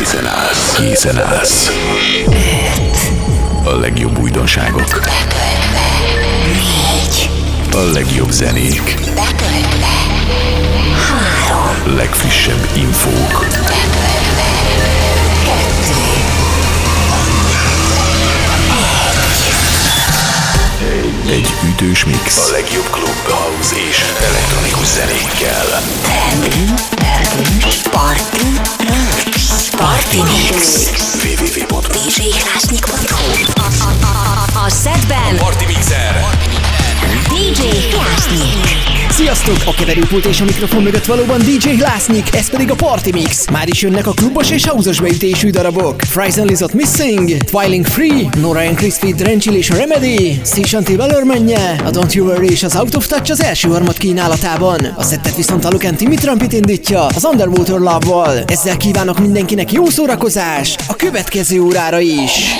Készen állsz. Készen állsz. A legjobb újdonságok. Négy. A legjobb zenék. Betöltve. Három. Legfrissebb infók. Betöltve. Kettő. Egy. Egy ütős mix. A legjobb klub, house és elektronikus zenékkel. Tendő, pörgős, parti, Party Mix. www.djhlásnyik.hu A, a, a, a, a setben a Party Mixer. Party Mixer. DJ Klasnik. Sziasztok! A keverőpult és a mikrofon mögött valóban DJ Glásznik, ez pedig a Party Mix. Már is jönnek a klubos és house beütésű darabok. Fries Lizot Missing, Twiling Free, Nora and Crispy Drenchill és Remedy, Sishanti Valor menje, a Don't You Worry és az Out of Touch az első harmad kínálatában. A szettet viszont a Lucan Timmy Trumpet indítja az Underwater Love-val. Ezzel kívánok mindenkinek jó szórakozást a következő órára is.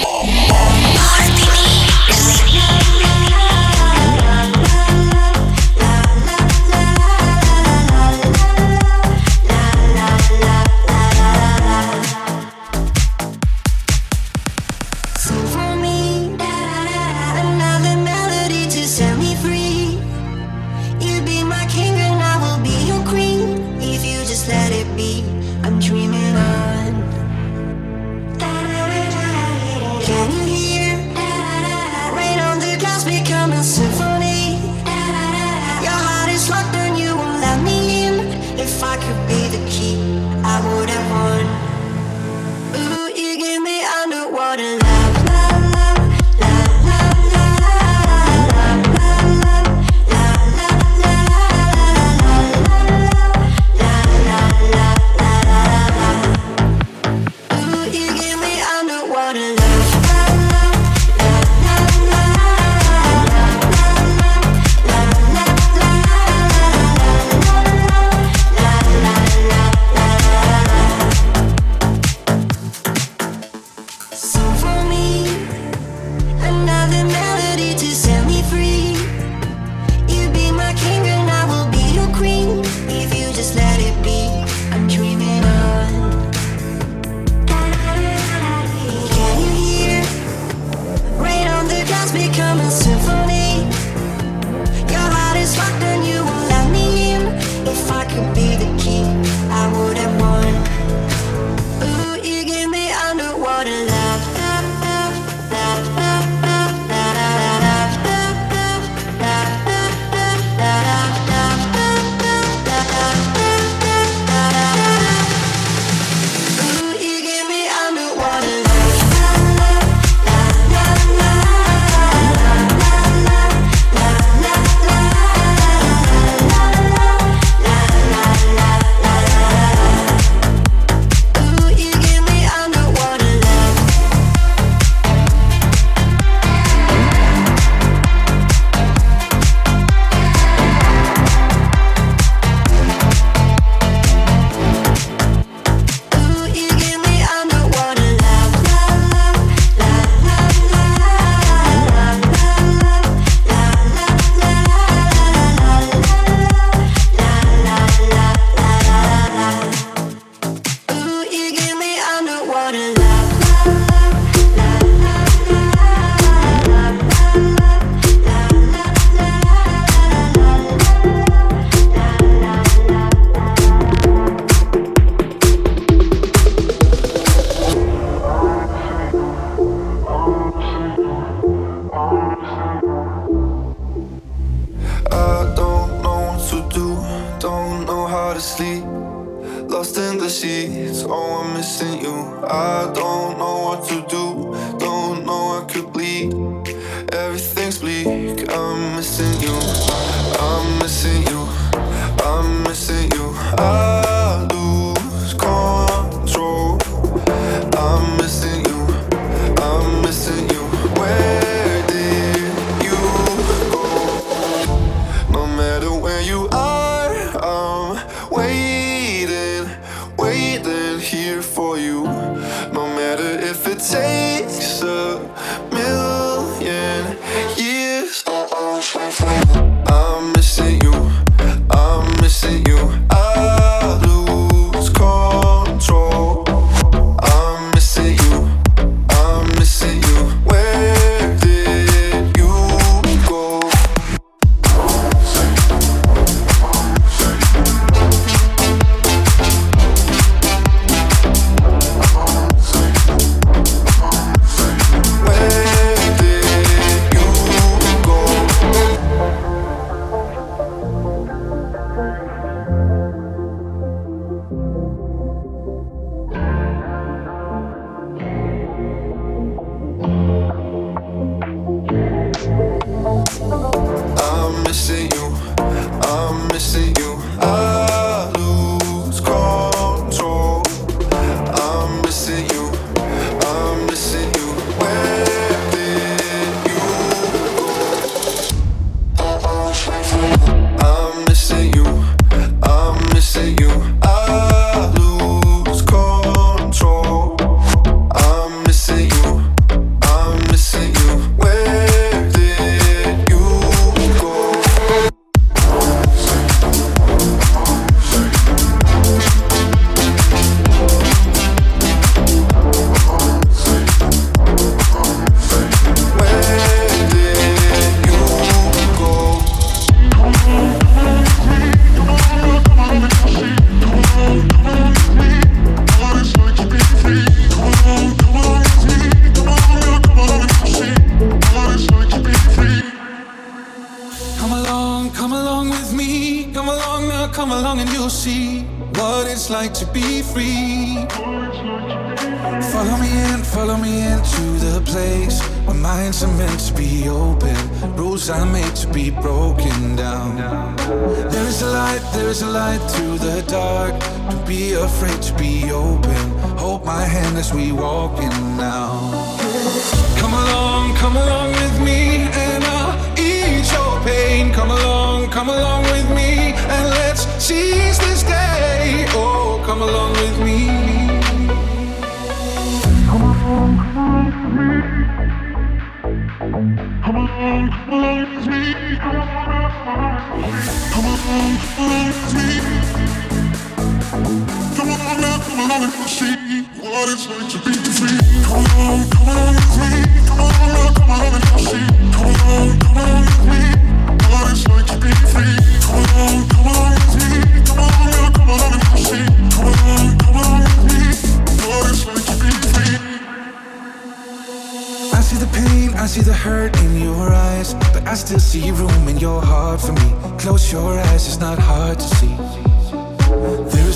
Still see room in your heart for me. Close your eyes, it's not hard to see.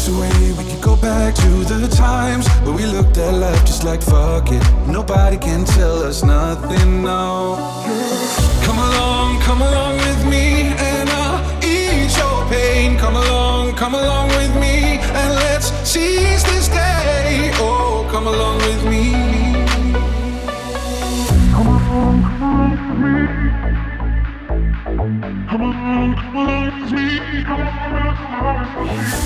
There is a way we can go back to the times where we looked at life just like fuck it. Nobody can tell us nothing now. Come along, come along with me, and I'll ease your pain. Come along, come along with me, and let's seize this day. Oh, come along with me. Come along, come along with me. Come along, come along with me. Come along, come along with me.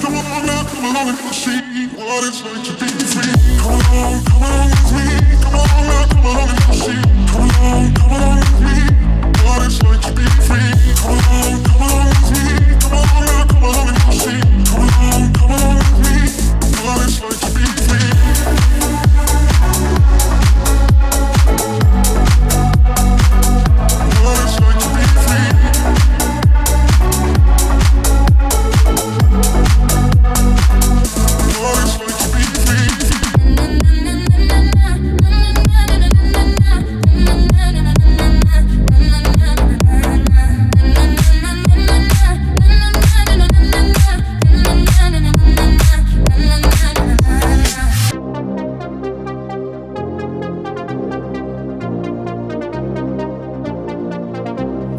Come along now, come along and see what it's like to be free. Come along, come with me.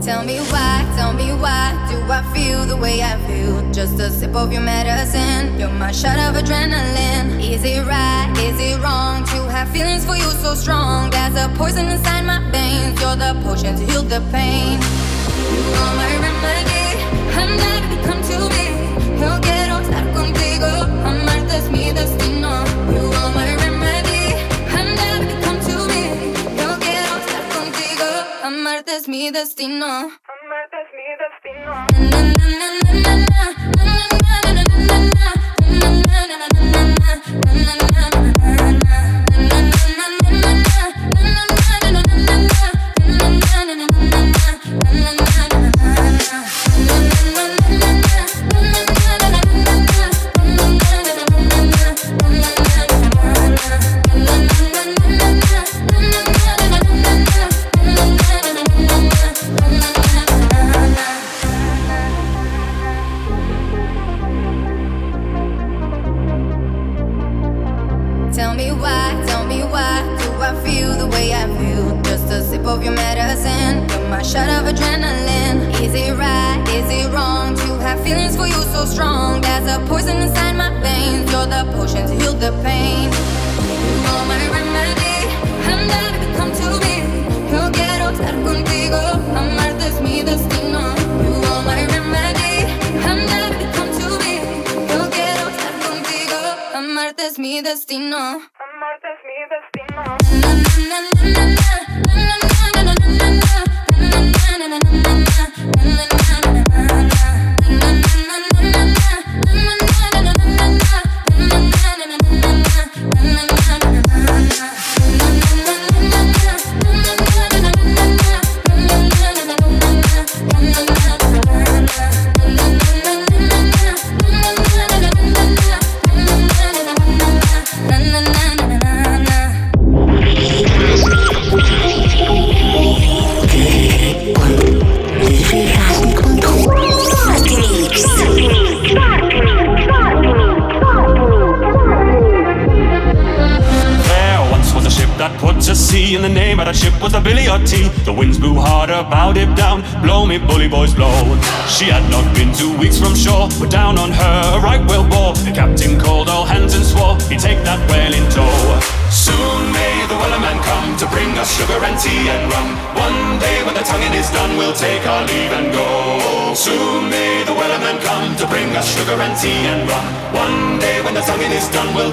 Tell me why, tell me why do I feel the way I feel? Just a sip of your medicine, you're my shot of adrenaline. Is it right, is it wrong to have feelings for you so strong? There's a poison inside my veins, you're the potion to heal the pain. You are my remedy, andar que come to me. Yo quiero estar contigo, amarte es mi destino. Mi destino.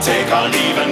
take on even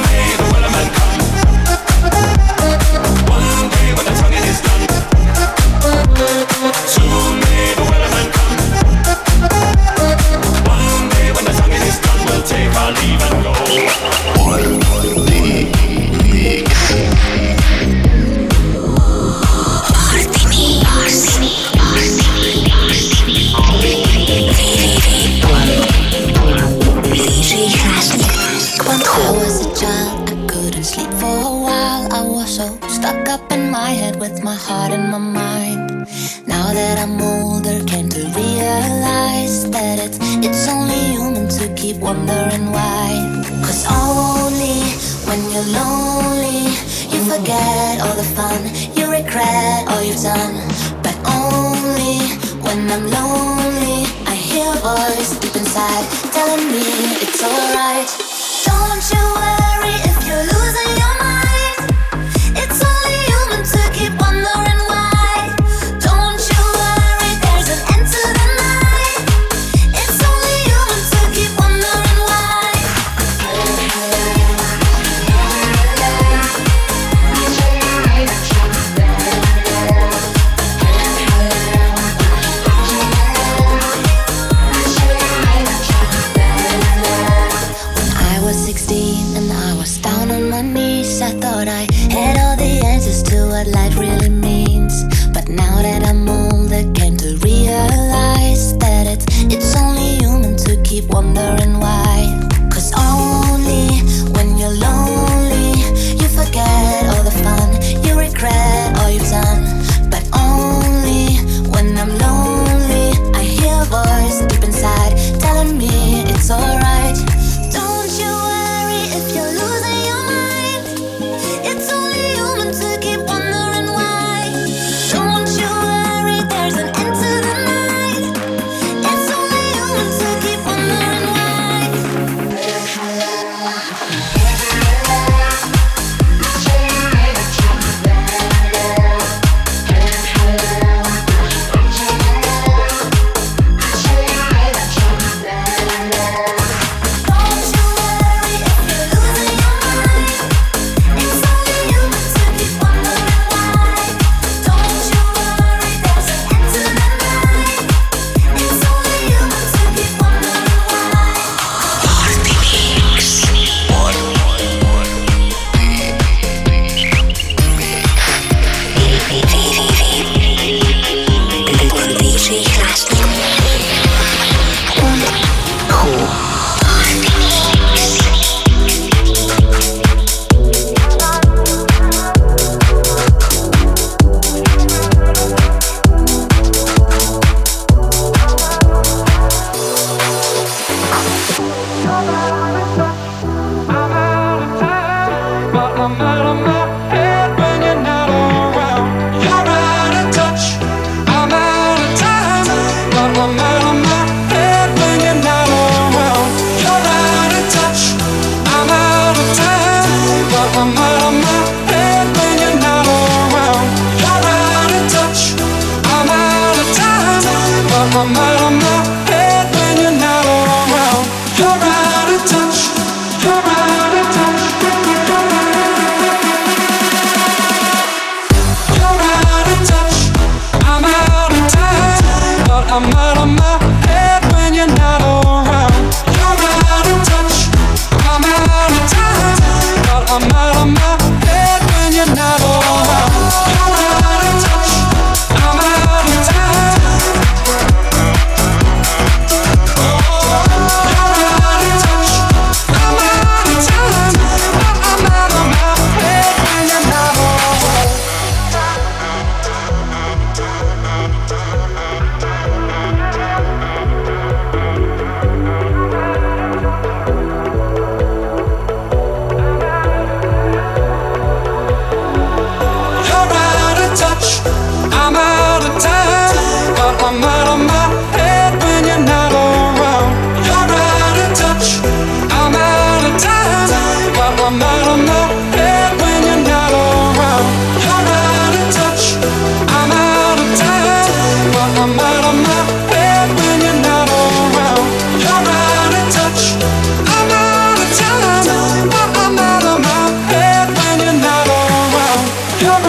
Bye-bye.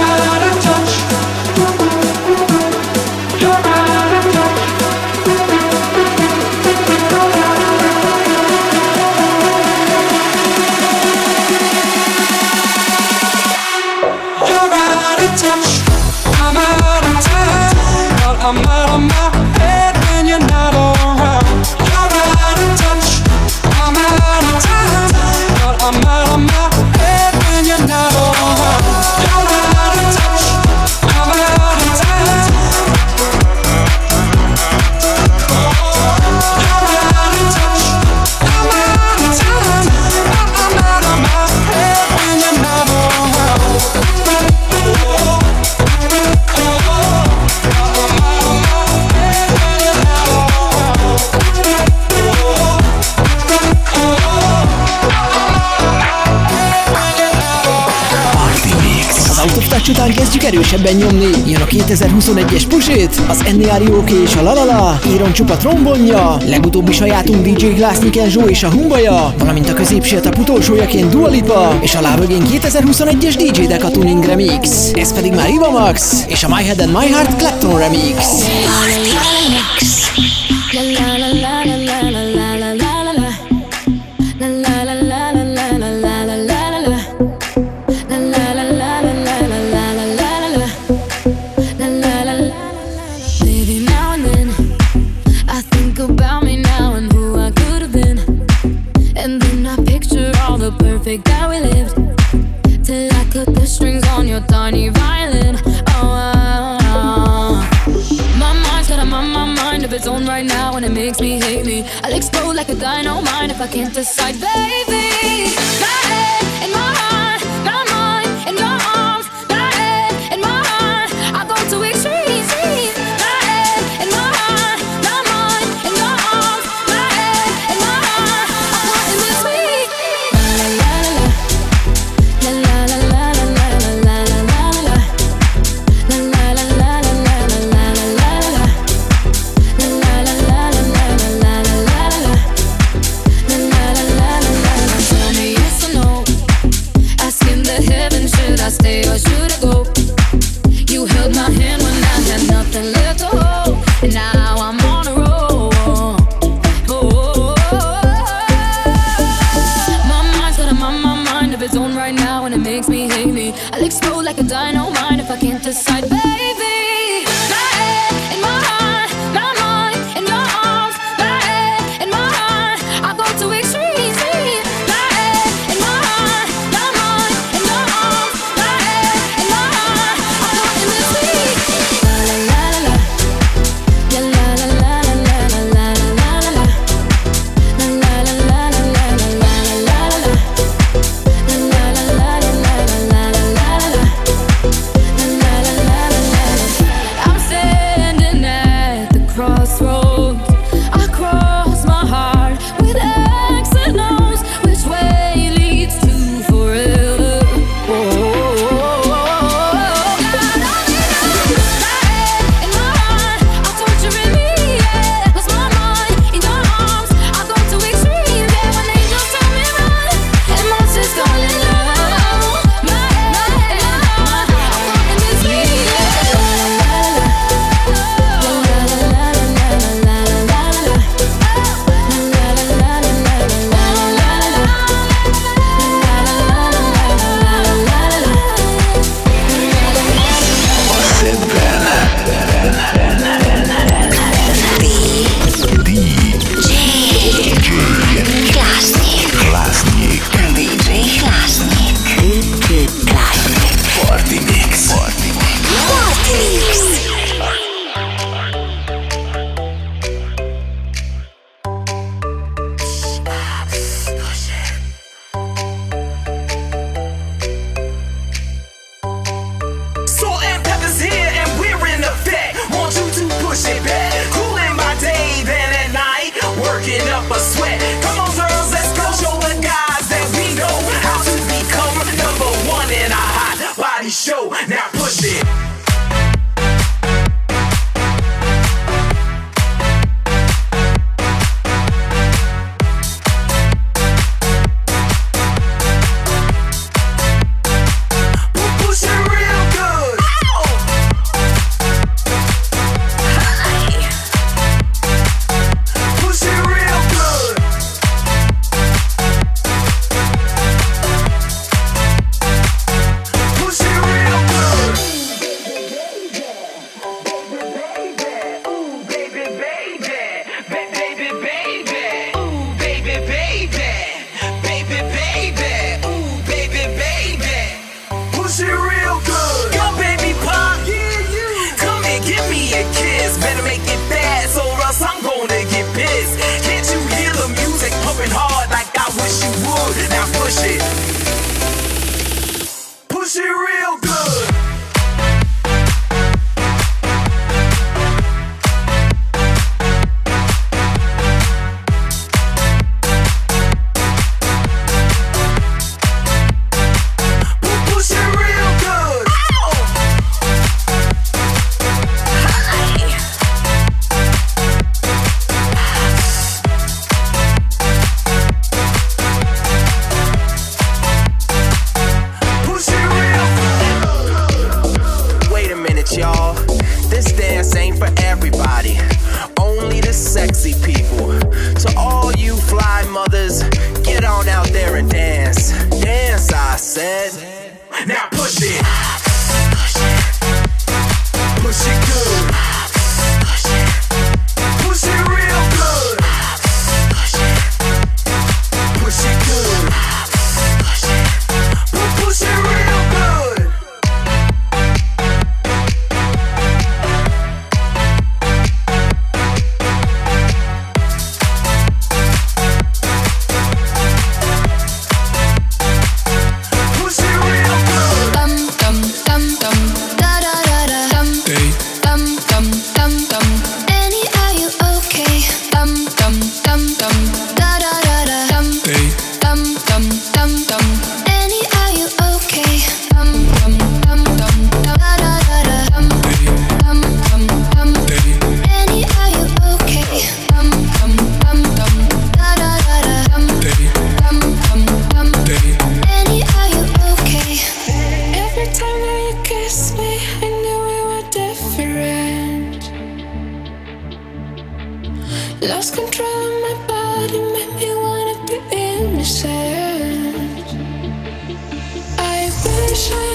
da da Tudjuk erősebben nyomni. Jön a 2021-es pusét, az NDR Jóké és a Lalala, Éron csupa trombonja, legutóbbi sajátunk DJ Glass Niken Zsó és a Humbaja, valamint a középsértap utolsójaként Dualipa és a lábögén 2021-es DJ Deka Tuning Remix. Ez pedig már Iva Max és a My Head and My Heart Clapton Remix. Party Mix. La, la, la, la, la. could I know mine if I can't decide, baby? My head in my heart, my mind in your arms. Lost control of my body, made me wanna be innocent. I wish I.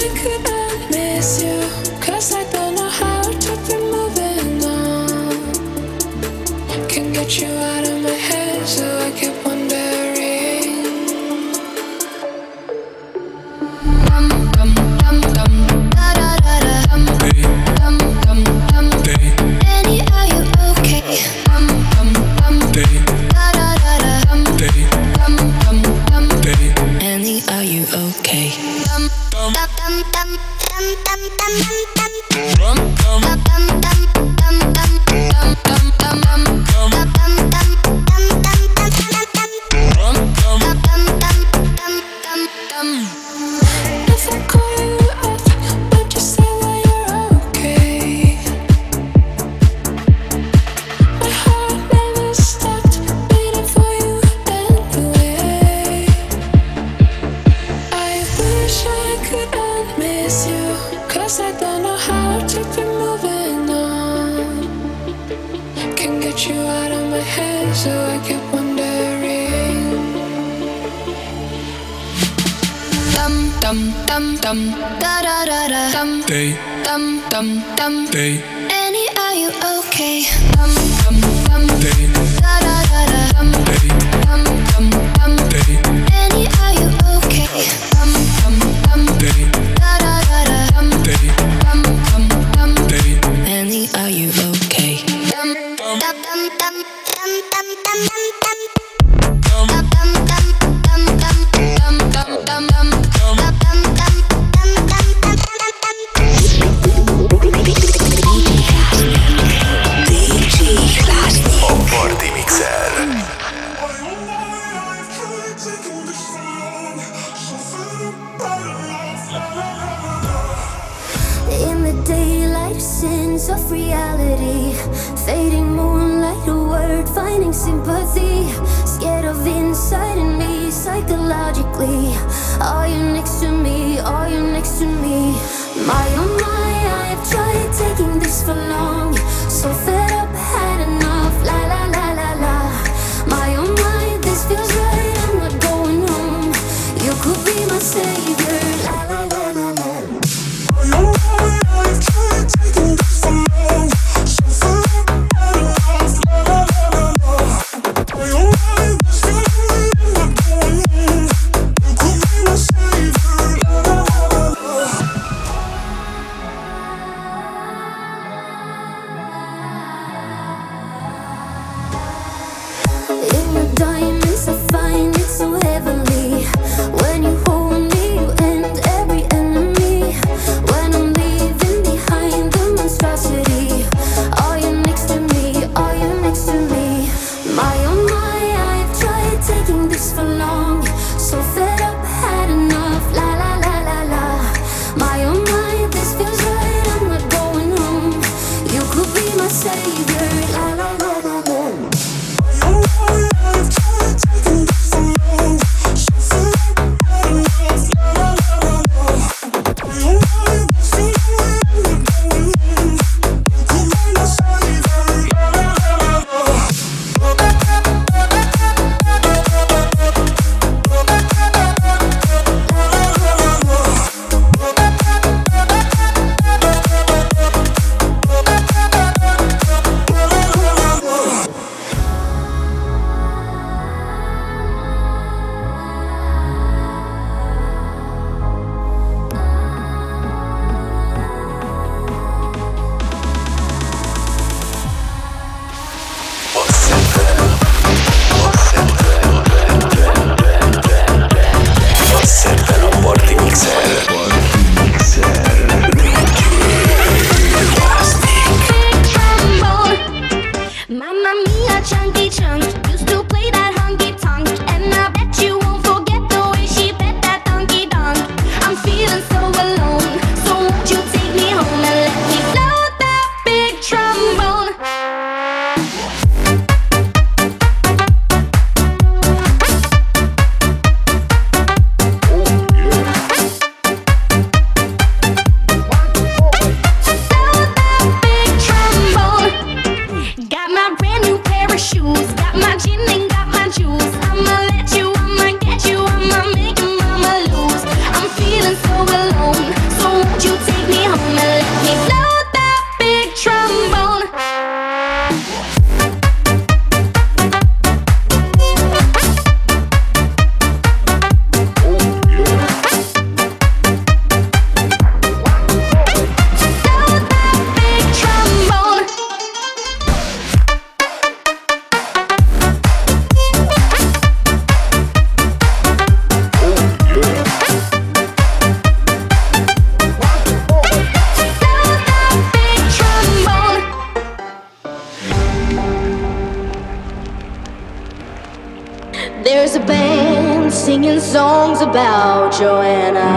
about Joanna.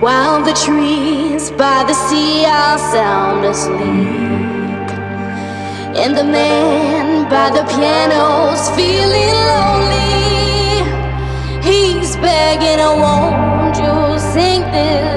While the trees by the sea are sound asleep, and the man by the piano's feeling lonely, he's begging, oh, won't you sing this?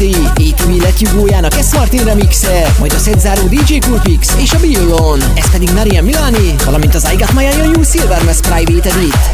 És a Fake ID, ATV Let You Go-jának S. Martin remixe, majd a szedzáró DJ Coolpix és a Billon. Ez pedig Marian Milani, valamint az I Got My Eye on You Silvermess Private Edit.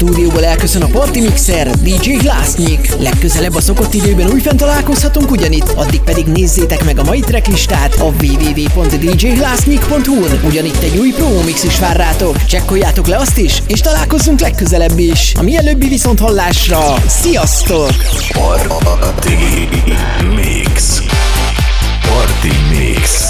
stúdióból elköszön a Party Mixer, DJ Glassnyik. Legközelebb a szokott időben újfent találkozhatunk ugyanitt, addig pedig nézzétek meg a mai tracklistát a www.djglassnyik.hu-n. Ugyanitt egy új Pro Mix is vár rátok. Csekkoljátok le azt is, és találkozzunk legközelebb is. A mielőbbi viszont hallásra. Sziasztok! Party Mix Party Mix